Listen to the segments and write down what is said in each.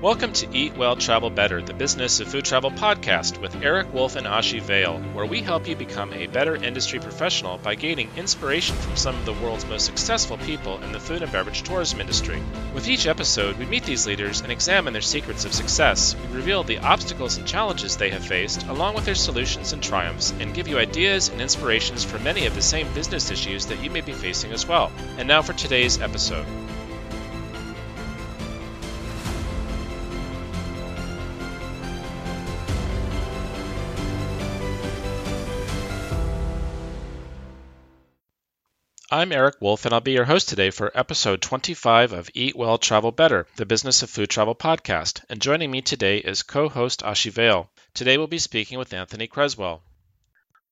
Welcome to Eat Well, Travel Better, the Business of Food Travel podcast with Eric Wolf and Aashi Vel, where we help you become a better industry professional by gaining inspiration from some of the world's most successful people in the food and beverage tourism industry. With each episode, we meet these leaders and examine their secrets of success. We reveal the obstacles and challenges they have faced, along with their solutions and triumphs, and give you ideas and inspirations for many of the same business issues that you may be facing as well. And now for today's episode. I'm Eric Wolf, and I'll be your host today for episode 25 of Eat Well, Travel Better, the Business of Food Travel podcast. And joining me today is co host Aashi Vel. Today we'll be speaking with Anthony Creswell.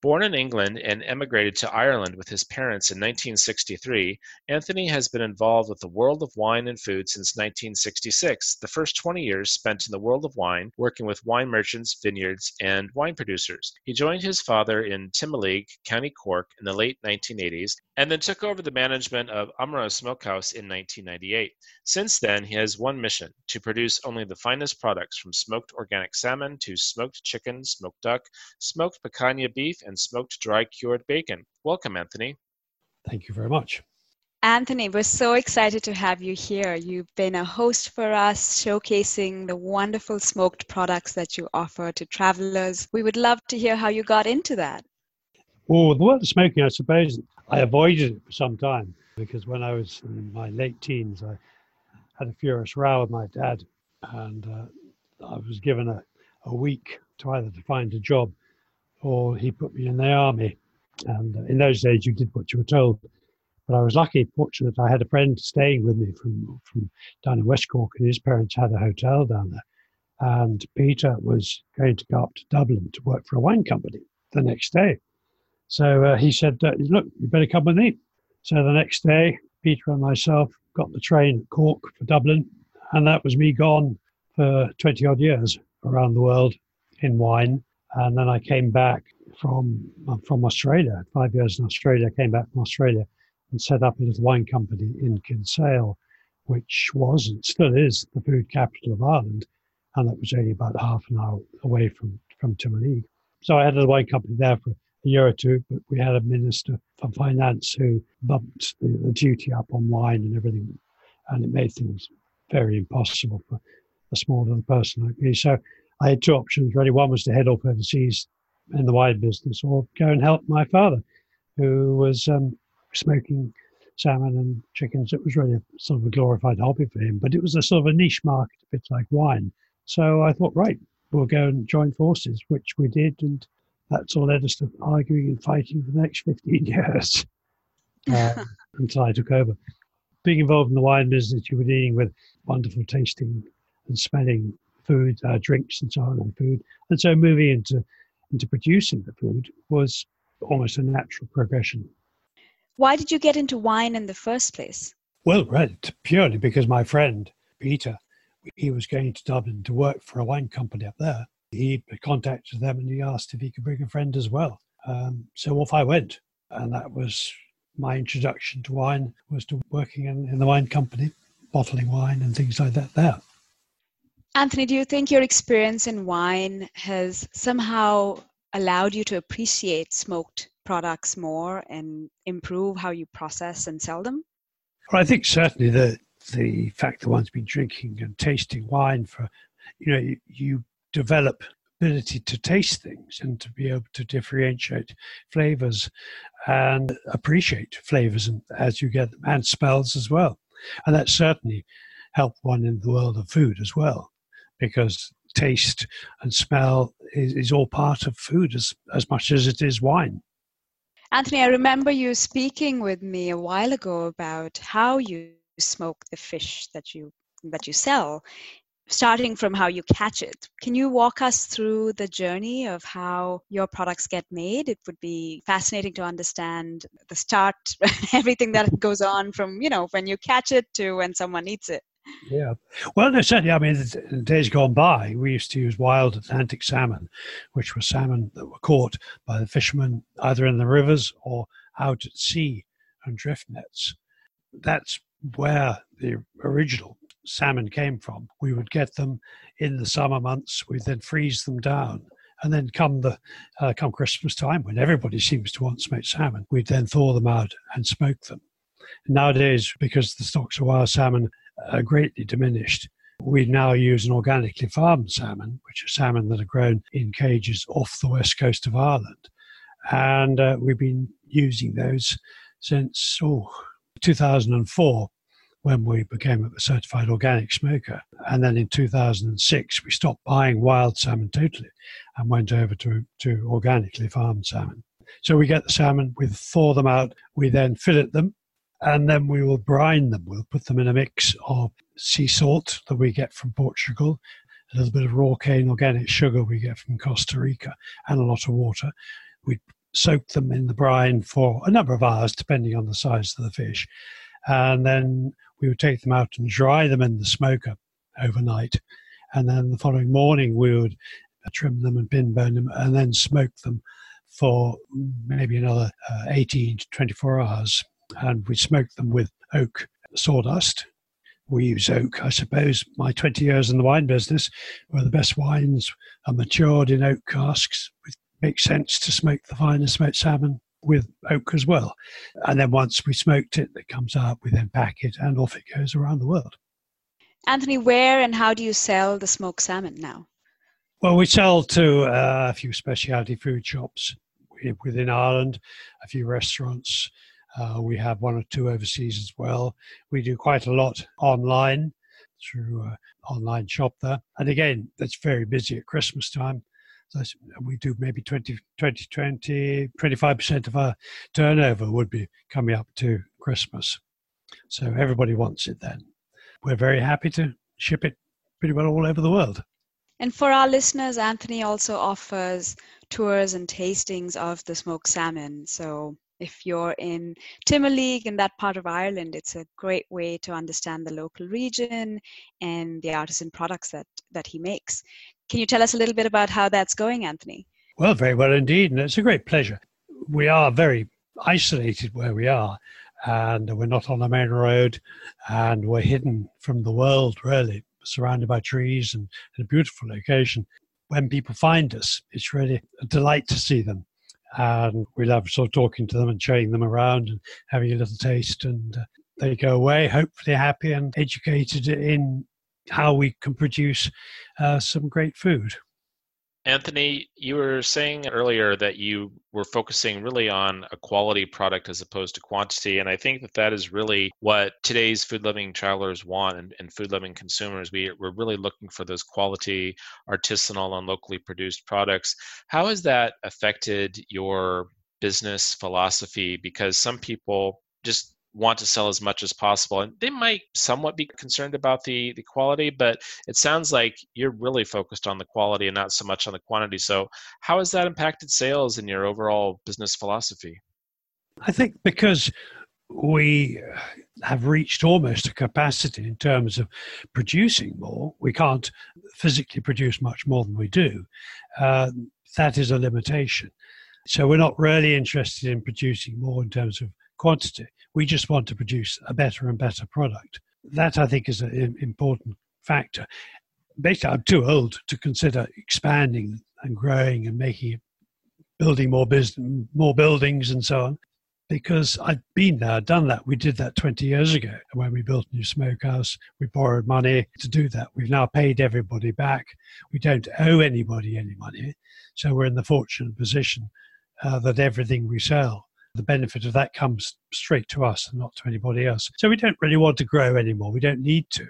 Born in England and emigrated to Ireland with his parents in 1963, Anthony has been involved with the world of wine and food since 1966, the first 20 years spent in the world of wine, working with wine merchants, vineyards, and wine producers. He joined his father in Timoleague, County Cork, in the late 1980s, and then took over the management of Ummera Smokehouse in 1998. Since then, he has one mission to produce only the finest products from smoked organic salmon to smoked chicken, smoked duck, smoked picanha beef, and smoked dry cured bacon. Welcome, Anthony. Thank you very much. Anthony, we're so excited to have you here. You've been a host for us, showcasing the wonderful smoked products that you offer to travelers. We would love to hear how you got into that. Well, the world of smoking, I suppose, I avoided it for some time because when I was in my late teens, I had a furious row with my dad, and uh, I was given a, a week to either to find a job or he put me in the army. And uh, in those days, you did what you were told. But I was lucky, fortunate. I had a friend staying with me from from down in West Cork, and his parents had a hotel down there. And Peter was going to go up to Dublin to work for a wine company the next day. So uh, he said, uh, "Look, you better come with me." So the next day, Peter and myself got the train at Cork for Dublin, and that was me gone for twenty odd years around the world in wine and then I came back from uh, from Australia. Five years in Australia, came back from Australia and set up a little wine company in Kinsale, which was and still is the food capital of Ireland, and that was only about half an hour away from from Timoleague. So I had a wine company there for a year or two, but we had a minister for finance who bumped the, the duty up on wine and everything, and it made things very impossible for a small little person like me. So I had two options really. One was to head off overseas in the wine business or go and help my father, who was um, smoking salmon and chickens. It was really a, sort of a glorified hobby for him, but it was a sort of a niche market, a bit like wine. So I thought, right, we'll go and join forces, which we did. And that sort of led us to arguing and fighting for the next 15 years uh, until I took over. Being involved in the wine business, you were dealing with wonderful tasting and smelling food, uh, drinks, and so on, and food. And so moving into into producing the food was almost a natural progression. Why did you get into wine in the first place? Well, right, purely because my friend Peter, he was going to Dublin to work for a wine company up there. He contacted them and he asked if he could bring a friend as well. Um, so off I went, and that was my introduction to wine was to working in, in the wine company, bottling wine and things like that there. Anthony, do you think your experience in wine has somehow allowed you to appreciate smoked products more and improve how you process and sell them? Well, I think certainly the the fact that one's been drinking and tasting wine for, you know, you, you develop ability to taste things and to be able to differentiate flavors and appreciate flavors and, as you get them and smells as well. And that certainly helped one in the world of food as well because taste and smell is, is all part of food as, as much as it is wine. Anthony, I remember you speaking with me a while ago about how you smoke the fish that you that you sell, starting from how you catch it. Can you walk us through the journey of how your products get made? It would be fascinating to understand the start, everything that goes on from, you know, when you catch it to when someone eats it. Yeah. Well, no, certainly. I mean, in days gone by, we used to use wild Atlantic salmon, which were salmon that were caught by the fishermen either in the rivers or out at sea on drift nets. That's where the original salmon came from. We would get them in the summer months. We'd then freeze them down. And then come the uh, come Christmas time, when everybody seems to want smoked salmon, we'd then thaw them out and smoke them. Nowadays, because the stocks of wild salmon are greatly diminished, we now use an organically farmed salmon, which are salmon that are grown in cages off the west coast of Ireland. And uh, we've been using those since oh, 2004 when we became a certified organic smoker. And then in 2006, we stopped buying wild salmon totally and went over to, to organically farmed salmon. So we get the salmon, we thaw them out, we then fillet them, and then we will brine them. We'll put them in a mix of sea salt that we get from Portugal, a little bit of raw cane organic sugar we get from Costa Rica, and a lot of water. We soak them in the brine for a number of hours, depending on the size of the fish. And then we would take them out and dry them in the smoker overnight. And then the following morning, we would trim them and pin bone them and then smoke them for maybe another uh, 18 to 24 hours. And we smoke them with oak sawdust. We use oak, I suppose. My 20 years in the wine business, where the best wines are matured in oak casks, it makes sense to smoke the finest smoked salmon with oak as well. And then once we smoked it, it comes out, we then pack it, and off it goes around the world. Anthony, where and how do you sell the smoked salmon now? Well, we sell to uh, a few specialty food shops within Ireland, a few restaurants. Uh, we have one or two overseas as well. We do quite a lot online through uh, online shop there. And again, that's very busy at Christmas time. So we do maybe 20, 20, 20, 25% of our turnover would be coming up to Christmas. So everybody wants it then. We're very happy to ship it pretty well all over the world. And for our listeners, Anthony also offers tours and tastings of the smoked salmon. So if you're in Timoleague in that part of Ireland, it's a great way to understand the local region and the artisan products that, that he makes. Can you tell us a little bit about how that's going, Anthony? Well, very well indeed, and it's a great pleasure. We are very isolated where we are, and we're not on a main road, and we're hidden from the world, really, surrounded by trees and, and a beautiful location. When people find us, it's really a delight to see them and we love sort of talking to them and showing them around and having a little taste and uh, they go away hopefully happy and educated in how we can produce uh, some great food Anthony, you were saying earlier that you were focusing really on a quality product as opposed to quantity. And I think that that is really what today's food loving travelers want and, and food loving consumers. We, we're really looking for those quality, artisanal, and locally produced products. How has that affected your business philosophy? Because some people just want to sell as much as possible and they might somewhat be concerned about the the quality but it sounds like you're really focused on the quality and not so much on the quantity. So how has that impacted sales and your overall business philosophy? I think because we have reached almost a capacity in terms of producing more we can't physically produce much more than we do. Uh, that is a limitation. So we're not really interested in producing more in terms of quantity. We just want to produce a better and better product. That I think is an important factor. Basically, I'm too old to consider expanding and growing and making building more business, more buildings and so on, because I've been there, done that. We did that 20 years ago when we built a new smokehouse. We borrowed money to do that. We've now paid everybody back. We don't owe anybody any money, so we're in the fortunate position uh, that everything we sell the benefit of that comes straight to us and not to anybody else. So we don't really want to grow anymore. We don't need to.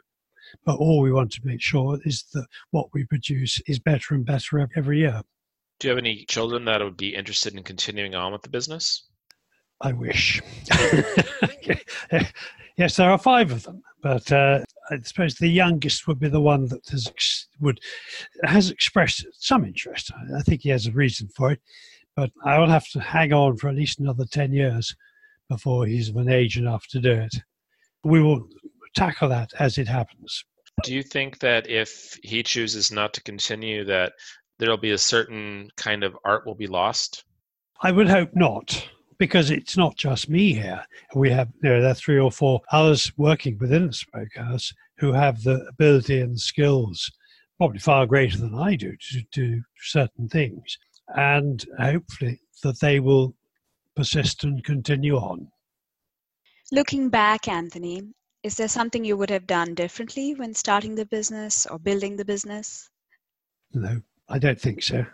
But all we want to make sure is that what we produce is better and better every year. Do you have any children that would be interested in continuing on with the business? I wish. yes, there are five of them, but uh, I suppose the youngest would be the one that has would has expressed some interest. I think he has a reason for it but I will have to hang on for at least another 10 years before he's of an age enough to do it. We will tackle that as it happens. Do you think that if he chooses not to continue, that there'll be a certain kind of art will be lost? I would hope not, because it's not just me here. We have there are three or four others working within the smokehouse who have the ability and skills, probably far greater than I do, to do certain things. And hopefully that they will persist and continue on. Looking back, Anthony, is there something you would have done differently when starting the business or building the business? No, I don't think so.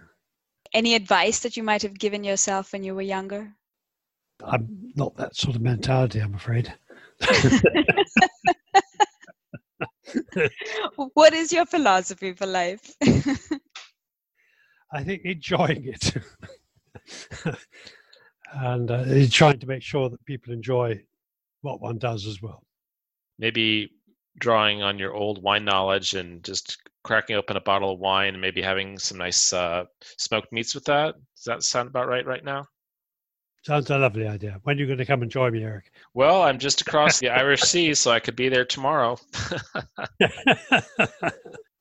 Any advice that you might have given yourself when you were younger? I'm not that sort of mentality, I'm afraid. what is your philosophy for life? I think enjoying it and uh, trying to make sure that people enjoy what one does as well. Maybe drawing on your old wine knowledge and just cracking open a bottle of wine and maybe having some nice uh, smoked meats with that. Does that sound about right right now? Sounds a lovely idea. When are you going to come and join me, Eric? Well, I'm just across the Irish Sea, so I could be there tomorrow.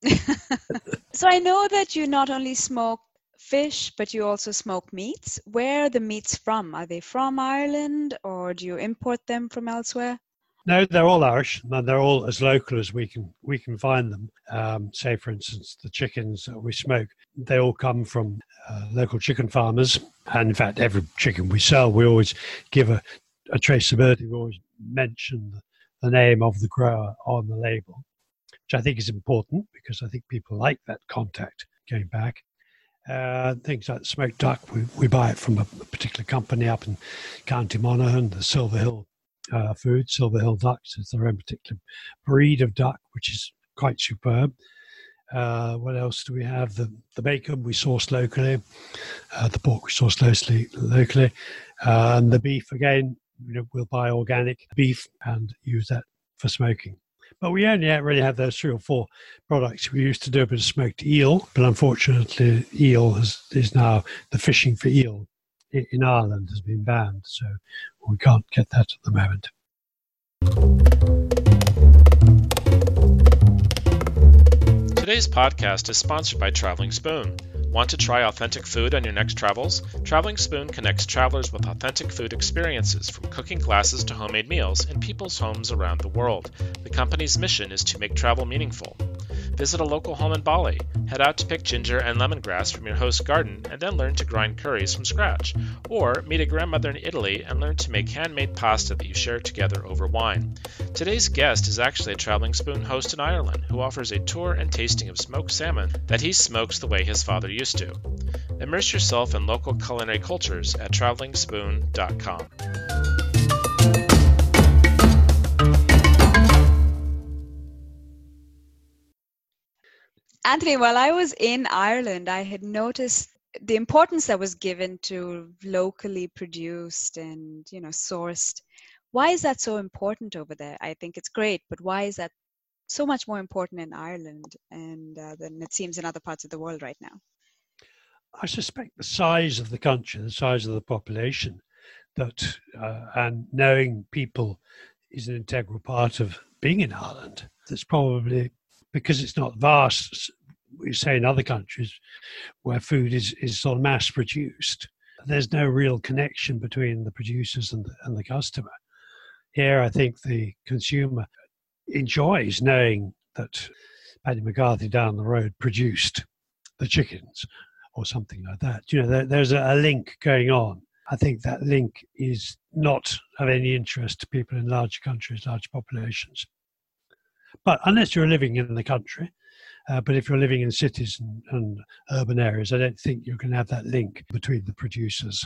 so I know that you not only smoke fish, but you also smoke meats. Where are the meats from? Are they from Ireland or do you import them from elsewhere? No, they're all Irish, and they're all as local as we can we can find them. Um, say, for instance, the chickens that we smoke, they all come from uh, local chicken farmers, and in fact, every chicken we sell, we always give a, a traceability. We always mention the, the name of the grower on the label, which I think is important because I think people like that contact going back. Uh, things like smoked duck, we, we buy it from a, particular company up in County Monaghan, the Silver Hill uh, food. Silver Hill ducks is their own particular breed of duck, which is quite superb. Uh, what else do we have? The the bacon we source locally, uh, the pork we source locally, locally, uh, and the beef again. You know, we'll buy organic beef and use that for smoking. But we only really have those three or four products. We used to do a bit of smoked eel, but unfortunately, eel has, is now the fishing for eel in Ireland has been banned, so we can't get that at the moment. Today's podcast is sponsored by Traveling Spoon. Want to try authentic food on your next travels? Traveling Spoon connects travelers with authentic food experiences from cooking classes to homemade meals in people's homes around the world. The company's mission is to make travel meaningful. Visit a local home in Bali. Head out to pick ginger and lemongrass from your host's garden and then learn to grind curries from scratch. Or meet a grandmother in Italy and learn to make handmade pasta that you share together over wine. Today's guest is actually a Traveling Spoon host in Ireland who offers a tour and tasting of smoked salmon that he smokes the way his father used to. Immerse yourself in local culinary cultures at travelingspoon.com. Anthony, while I was in Ireland, I had noticed the importance that was given to locally produced and you know sourced. Why is that so important over there? I think it's great, but why is that so much more important in Ireland and uh, than it seems in other parts of the world right now? I suspect the size of the country, the size of the population, that uh, and knowing people is an integral part of being in Ireland. That's probably because it's not vast, we say in other countries where food is, is sort of mass produced, there's no real connection between the producers and the, and the customer. Here, I think the consumer enjoys knowing that Paddy McCarthy down the road produced the chickens or something like that. You know, there, there's a, a link going on. I think that link is not of any interest to people in large countries, large populations. But unless you're living in the country, uh, but if you're living in cities and, and, urban areas, I don't think going to have that link between the producers.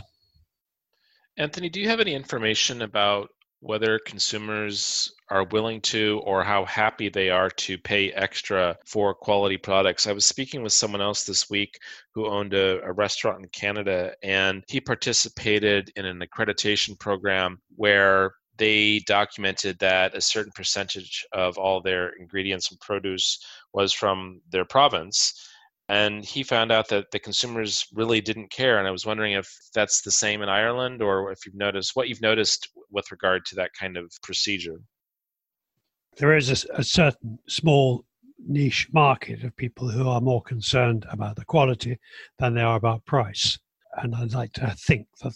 Anthony, do you have any information about whether consumers are willing to or how happy they are to pay extra for quality products. I was speaking with someone else this week who owned a, a, restaurant in Canada, and he participated in an accreditation program where they documented that a certain percentage of all their ingredients and produce was from their province. And he found out that the consumers really didn't care. And I was wondering if that's the same in Ireland or if you've noticed what you've noticed with regard to that kind of procedure. There is a, a certain small niche market of people who are more concerned about the quality than they are about price. And I'd like to think that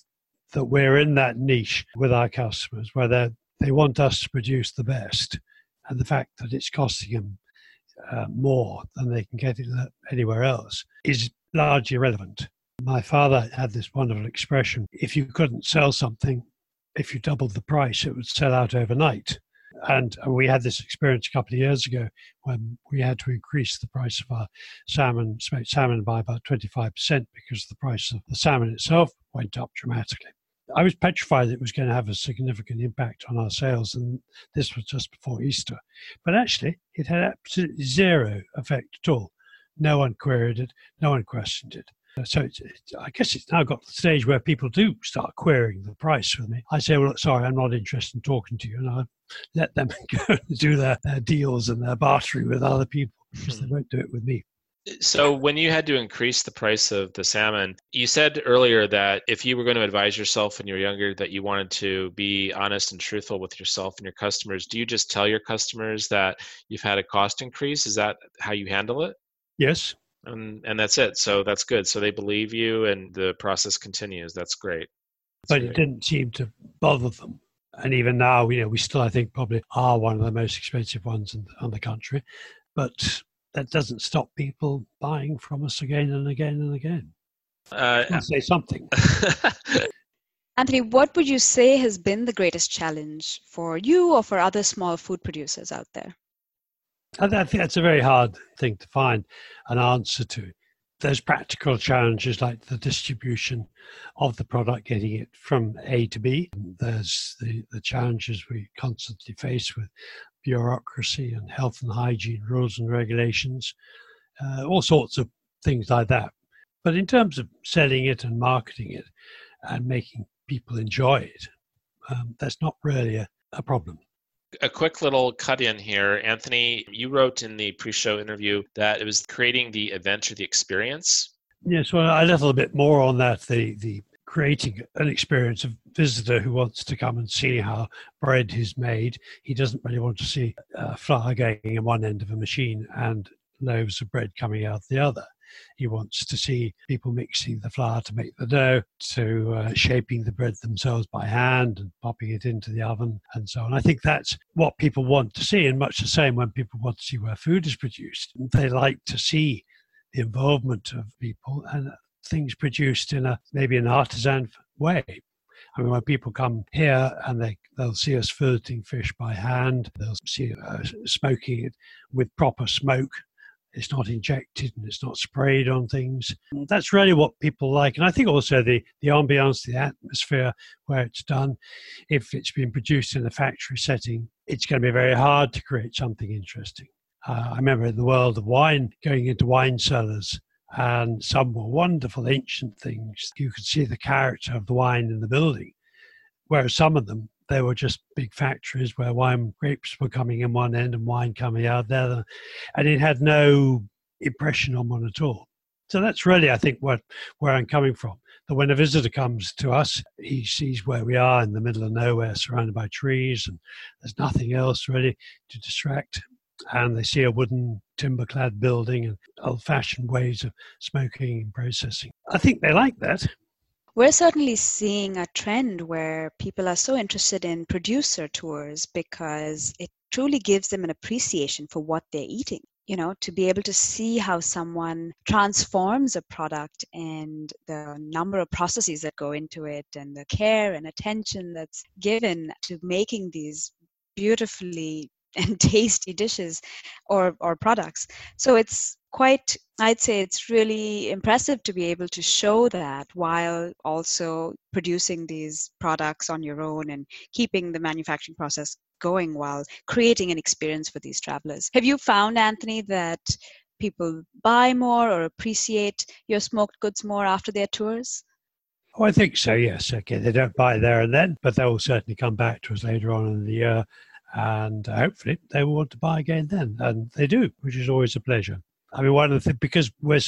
that we're in that niche with our customers where they they want us to produce the best and the fact that it's costing them uh, more than they can get it anywhere else is largely irrelevant. My father had this wonderful expression if you couldn't sell something, if you doubled the price, it would sell out overnight. And we had this experience a couple of years ago when we had to increase the price of our salmon, smoked salmon, by about 25% because the price of the salmon itself went up dramatically. I was petrified that it was going to have a significant impact on our sales, and this was just before Easter. But actually, it had absolutely zero effect at all. No one queried it, no one questioned it. So it's, it's, I guess it's now got to the stage where people do start querying the price with me. I say, well, sorry, I'm not interested in talking to you. And I let them go and do their, their deals and their bartering with other people because they hmm. won't do it with me. So, when you had to increase the price of the salmon, you said earlier that if you were going to advise yourself when you were younger that you wanted to be honest and truthful with yourself and your customers, do you just tell your customers that you've had a cost increase? Is that how you handle it? Yes and and that's it. So that's good. So they believe you, and the process continues. That's great. That's but great. it didn't seem to bother them. And even now, you know, we still, I think, probably are one of the most expensive ones in, in the country. But that doesn't stop people buying from us again and again and again. Uh, say something. Anthony, what would you say has been the greatest challenge for you or for other small food producers out there? I think that's a very hard thing to find an answer to. There's practical challenges like the distribution of the product, getting it from A to B. There's the, the challenges we constantly face with bureaucracy and health and hygiene rules and regulations, uh, all sorts of things like that. But in terms of selling it and marketing it and making people enjoy it, um, that's not really a, a problem. A quick little cut in here. Anthony, you wrote in the pre show interview that it was creating the event or the experience. Yes, well, a little bit more on that. The, the creating an experience of visitor who wants to come and see how bread is made. He doesn't really want to see uh, flour going in one end of a machine and loaves of bread coming out the other. He wants to see people mixing the flour to make the dough, to uh, shaping the bread themselves by hand and popping it into the oven and so on. I think that's what people want to see, and much the same when people want to see where food is produced. They like to see the involvement of people and things produced in a maybe an artisan way. I mean, when people come here and they, they'll see us filleting fish by hand, they'll see uh, smoking it with proper smoke it's not injected and it's not sprayed on things. That's really what people like. And I think also the, the ambiance, the atmosphere where it's done, if it's been produced in a factory setting, it's going to be very hard to create something interesting. Uh, I remember in the world of wine, going into wine cellars, and some were wonderful ancient things. You could see the character of the wine in the building, whereas some of them they were just big factories where wine grapes were coming in one end and wine coming out the other, and it had no impression on one at all. So that's really, I think, what where I'm coming from. That when a visitor comes to us, he sees where we are in the middle of nowhere, surrounded by trees, and there's nothing else really to distract. And they see a wooden timber-clad building and old-fashioned ways of smoking and processing. I think they like that we're certainly seeing a trend where people are so interested in producer tours because it truly gives them an appreciation for what they're eating you know to be able to see how someone transforms a product and the number of processes that go into it and the care and attention that's given to making these beautifully and tasty dishes or or products. So it's quite i'd say it's really impressive to be able to show that while also producing these products on your own and keeping the manufacturing process going while creating an experience for these travelers. Have you found anthony that people buy more or appreciate your smoked goods more after their tours? Oh, I think so, yes. Okay, they don't buy there and then, but they will certainly come back to us later on in the year and hopefully they will want to buy again then, and they do, which is always a pleasure. I mean, one of the things because we're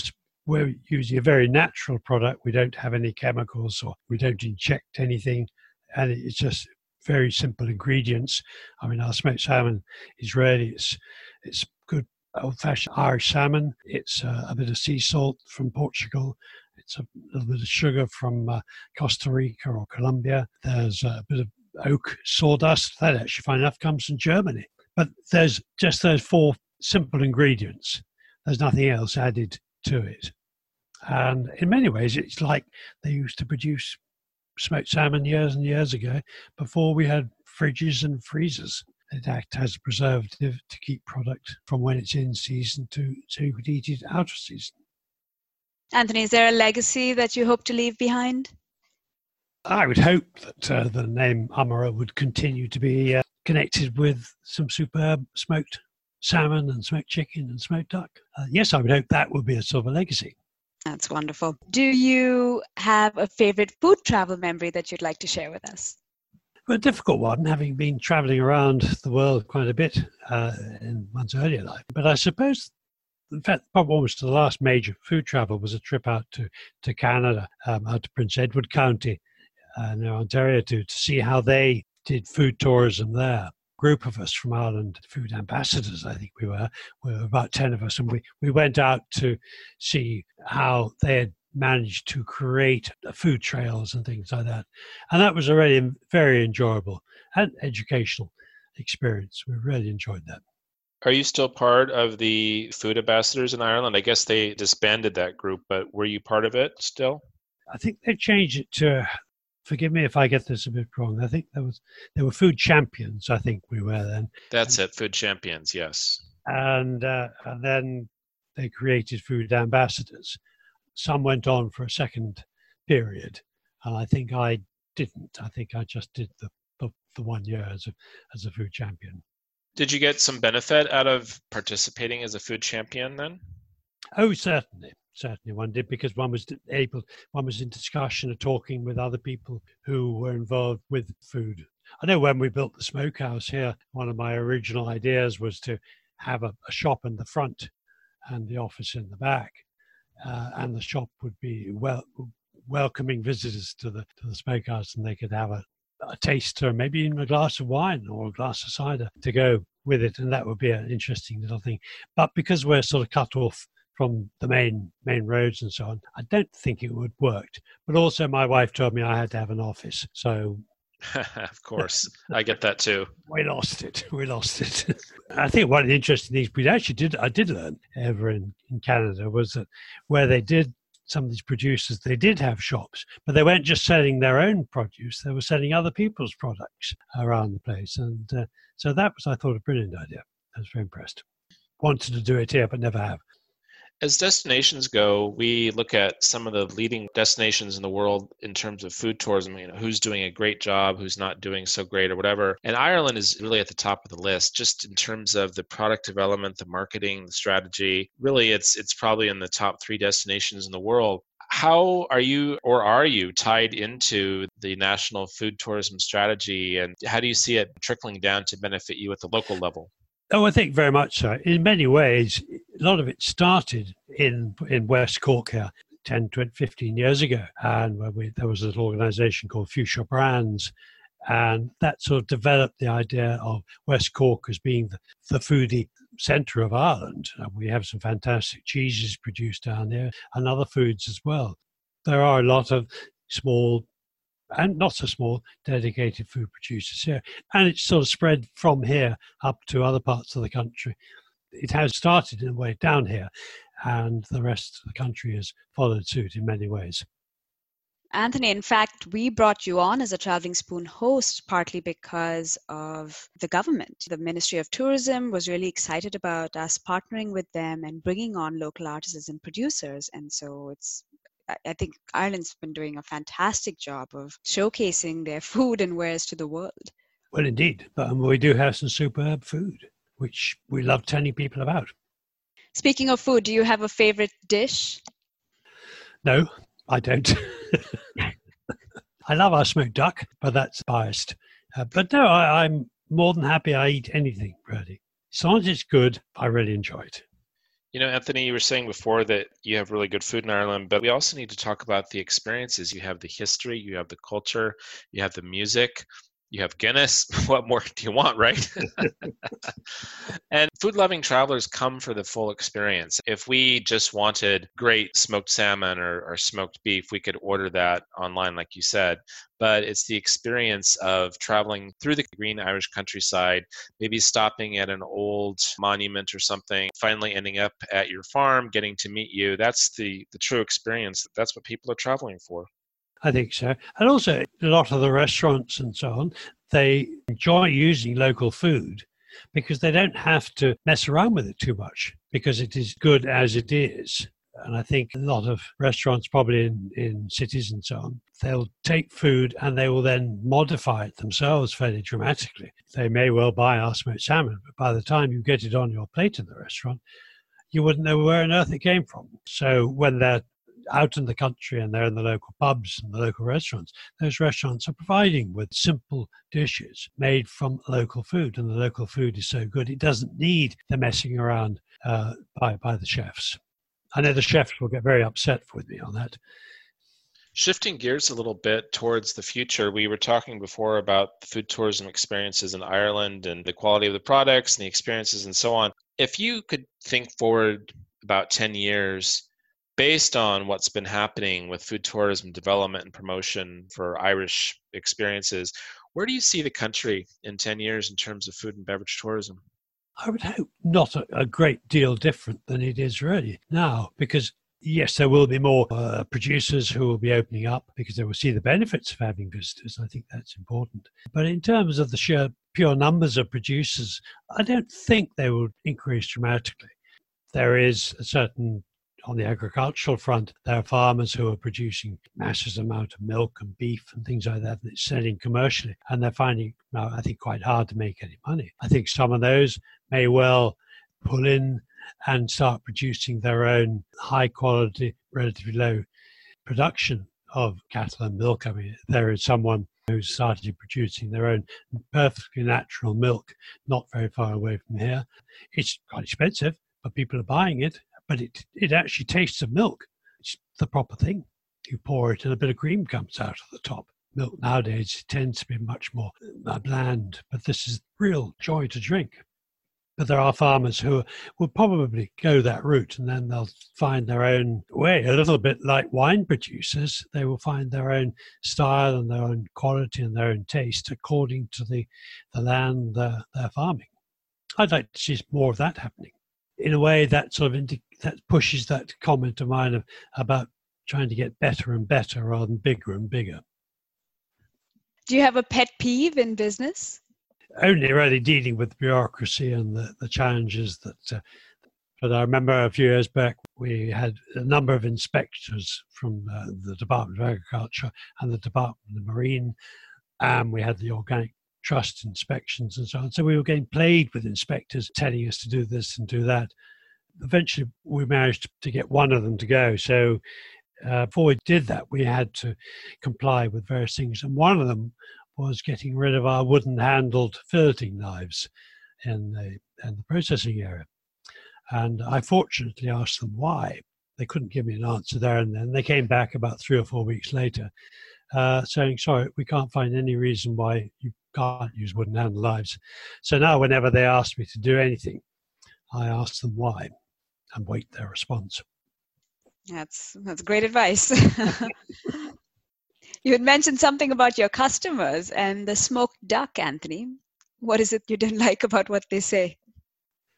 we're using a very natural product, we don't have any chemicals or we don't inject anything, and it's just very simple ingredients. I mean, our smoked salmon is really it's it's good old-fashioned Irish salmon. It's uh, a bit of sea salt from Portugal. It's a little bit of sugar from uh, Costa Rica or Colombia. There's a bit of oak sawdust. That actually, fine enough, comes from Germany. But there's just those four simple ingredients. There's nothing else added to it. And in many ways, it's like they used to produce smoked salmon years and years ago before we had fridges and freezers. It act as a preservative to keep product from when it's in season to so you could eat it out of season. Anthony, is there a legacy that you hope to leave behind? I would hope that uh, the name Ummera would continue to be uh, connected with some superb smoked salmon and smoked chicken and smoked duck. Uh, yes, I would hope that would be a sort of a legacy. That's wonderful. Do you have a favorite food travel memory that you'd like to share with us? Well, a difficult one, having been traveling around the world quite a bit uh, in one's earlier life. But I suppose, in fact, probably almost the last major food travel was a trip out to, to Canada, um, out to Prince Edward County uh, near Ontario to, to see how they did food tourism there A group of us from Ireland, food ambassadors, I think we were. We were about 10 of us, and we, we went out to see how they had managed to create food trails and things like that. And that was already very enjoyable and educational experience. We really enjoyed that. Are you still part of the food ambassadors in Ireland? I guess they disbanded that group, but were you part of it still? I think they changed it to forgive me if I get this a bit wrong. I think there was there were food champions. I think we were then. That's it, food champions. Yes. And uh, and then they created food ambassadors. Some went on for a second period, and I think I didn't. I think I just did the the, the one year as a as a food champion. Did you get some benefit out of participating as a food champion then? Oh, certainly certainly one did because one was able one was in discussion and talking with other people who were involved with food. I know when we built the smokehouse here one of my original ideas was to have a, a shop in the front and the office in the back uh, and the shop would be well welcoming visitors to the to the smokehouse and they could have a, a taste or maybe even a glass of wine or a glass of cider to go with it and that would be an interesting little thing. But because we're sort of cut off from the main main roads and so on. I don't think it would worked. But also, my wife told me I had to have an office, so. of course, I get that too. we lost it. We lost it. I think one of the interesting things we actually did, I did learn ever in, in Canada was that where they did some of these producers, they did have shops, but they weren't just selling their own produce; they were selling other people's products around the place. And uh, so that was, I thought, a brilliant idea. I was very impressed. Wanted to do it here, but never have. As destinations go, we look at some of the leading destinations in the world in terms of food tourism, you know, who's doing a great job, who's not doing so great or whatever. And Ireland is really at the top of the list just in terms of the product development, the marketing, the strategy. Really it's it's probably in the top 3 destinations in the world. How are you or are you tied into the national food tourism strategy and how do you see it trickling down to benefit you at the local level? Oh, I think very much so. In many ways, a lot of it started in in West Cork here 10, 20, 15 years ago. And we, there was an organization called Fuchsia Brands. And that sort of developed the idea of West Cork as being the, the foodie centre of Ireland. And we have some fantastic cheeses produced down there and other foods as well. There are a lot of small and not so small dedicated food producers here. And it's sort of spread from here up to other parts of the country. It has started in a way down here, and the rest of the country has followed suit in many ways. Anthony, in fact, we brought you on as a Traveling Spoon host partly because of the government. The Ministry of Tourism was really excited about us partnering with them and bringing on local artists and producers. And so it's I think Ireland's been doing a fantastic job of showcasing their food and wares to the world. Well, indeed. But um, we do have some superb food, which we love telling people about. Speaking of food, do you have a favorite dish? No, I don't. I love our smoked duck, but that's biased. Uh, but no, I, I'm more than happy I eat anything, really. As long as it's good, I really enjoy it. You know, Anthony, you were saying before that you have really good food in Ireland, but we also need to talk about the experiences. You have the history, you have the culture, you have the music. You have Guinness. What more do you want, right? and food loving travelers come for the full experience. If we just wanted great smoked salmon or, or, smoked beef, we could order that online, like you said. But it's the experience of traveling through the green Irish countryside, maybe stopping at an old monument or something, finally ending up at your farm, getting to meet you. That's the, the true experience. That's what people are traveling for. I think so. And also, a lot of the restaurants and so on, they enjoy using local food because they don't have to mess around with it too much because it is good as it is. And I think a lot of restaurants, probably in, in cities and so on, they'll take food and they will then modify it themselves fairly dramatically. They may well buy smoked salmon, but by the time you get it on your plate in the restaurant, you wouldn't know where on earth it came from. So when they're out in the country and they're in the local pubs and the local restaurants, those restaurants are providing with simple dishes made from local food. And the local food is so good, it doesn't need the messing around uh, by, by the chefs. I know the chefs will get very upset with me on that. Shifting gears a little bit towards the future, we were talking before about food tourism experiences in Ireland and the quality of the products and the experiences and so on. If you could think forward about 10 years, based on what's been happening with food tourism development and promotion for Irish experiences, where do you see the country in 10 years in terms of food and beverage tourism? I would hope not a, a great deal different than it is really now, because yes, there will be more uh, producers who will be opening up because they will see the benefits of having visitors. I think that's important. But in terms of the sheer pure numbers of producers, I don't think they will increase dramatically. There is a certain on the agricultural front, there are farmers who are producing massive amount of milk and beef and things like that, and it's selling commercially, and they're finding now, I think, quite hard to make any money. I think some of those may well pull in and start producing their own high quality, relatively low production of cattle and milk. I mean, there is someone who's started producing their own perfectly natural milk not very far away from here. It's quite expensive, but people are buying it but it, it actually tastes of milk. It's the proper thing. You pour it and a bit of cream comes out of the top. Milk nowadays tends to be much more uh, bland, but this is real joy to drink. But there are farmers who will probably go that route and then they'll find their own way, a little bit like wine producers. They will find their own style and their own quality and their own taste according to the, the land they're, they're farming. I'd like to see more of that happening in a way that sort of indi- that pushes that comment of mine of, about trying to get better and better rather than bigger and bigger. Do you have a pet peeve in business? Only really dealing with bureaucracy and the, the challenges that. Uh, but I remember a few years back we had a number of inspectors from uh, the Department of Agriculture and the Department of the Marine, and we had the Organic trust inspections and so on. So we were getting plagued with inspectors telling us to do this and do that. Eventually, we managed to get one of them to go. So uh, before we did that, we had to comply with various things. And one of them was getting rid of our wooden handled filleting knives in the, in the processing area. And I fortunately asked them why. They couldn't give me an answer there and then. They came back about three or four weeks later uh, saying, sorry, we can't find any reason why you can't use wooden handled knives. So now, whenever they ask me to do anything, I ask them why and wait their response. That's that's great advice. you had mentioned something about your customers and the smoked duck, Anthony. What is it you didn't like about what they say?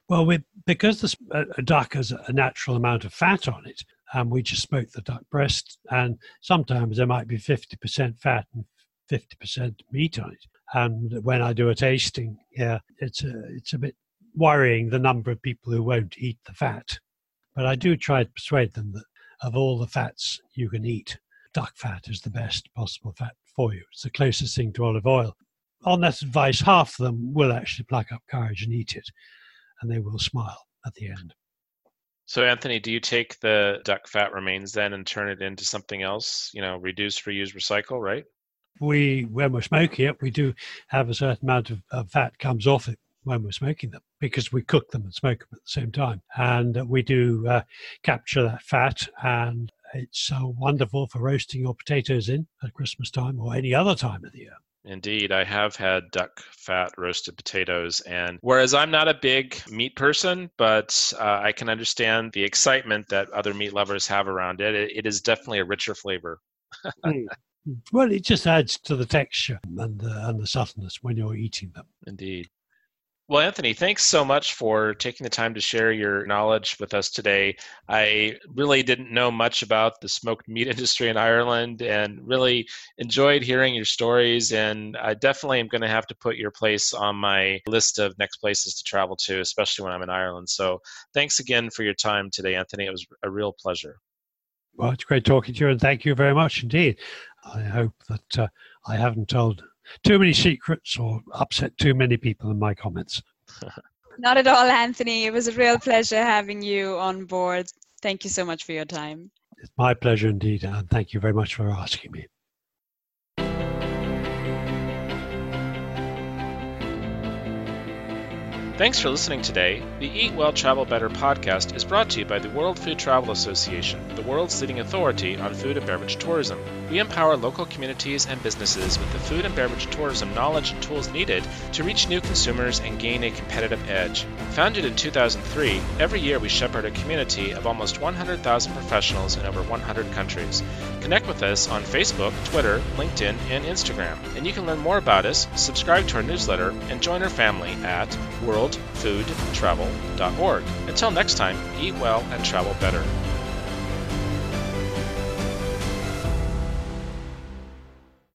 Well, we, because the, a duck has a natural amount of fat on it, and we just smoke the duck breast, and sometimes there might be 50% fat and 50% meat on it. And when I do a tasting, yeah, it's a, it's a bit worrying the number of people who won't eat the fat. But I do try to persuade them that of all the fats you can eat, duck fat is the best possible fat for you. It's the closest thing to olive oil. On that advice, half of them will actually pluck up courage and eat it, and they will smile at the end. So, Anthony, do you take the duck fat remains then and turn it into something else? You know, reduce, reuse, recycle, right? we when we're smoking it, we do have a certain amount of, of fat comes off it when we're smoking them because we cook them and smoke them at the same time, and we do uh, capture that fat, and it's so wonderful for roasting your potatoes in at Christmas time or any other time of the year. Indeed, I have had duck fat roasted potatoes, and whereas I'm not a big meat person, but uh, I can understand the excitement that other meat lovers have around it. It, it is definitely a richer flavor. Mm. Well, it just adds to the texture and the, and the subtleness when you're eating them. Indeed. Well, Anthony, thanks so much for taking the time to share your knowledge with us today. I really didn't know much about the smoked meat industry in Ireland and really enjoyed hearing your stories. And I definitely am going to have to put your place on my list of next places to travel to, especially when I'm in Ireland. So thanks again for your time today, Anthony. It was a real pleasure. Well, it's great talking to you, and thank you very much indeed. I hope that uh, I haven't told too many secrets or upset too many people in my comments. Not at all, Anthony. It was a real pleasure having you on board. Thank you so much for your time. It's my pleasure indeed, and thank you very much for asking me. Thanks for listening today. The Eat Well Travel Better podcast is brought to you by the World Food Travel Association, the world's leading authority on food and beverage tourism. We empower local communities and businesses with the food and beverage tourism knowledge and tools needed to reach new consumers and gain a competitive edge. Founded in 2003, every year we shepherd a community of almost 100,000 professionals in over 100 countries. Connect with us on Facebook, Twitter, LinkedIn, and Instagram. And you can learn more about us, subscribe to our newsletter, and join our family at worldfoodtravel.org. Until next time, eat well and travel better.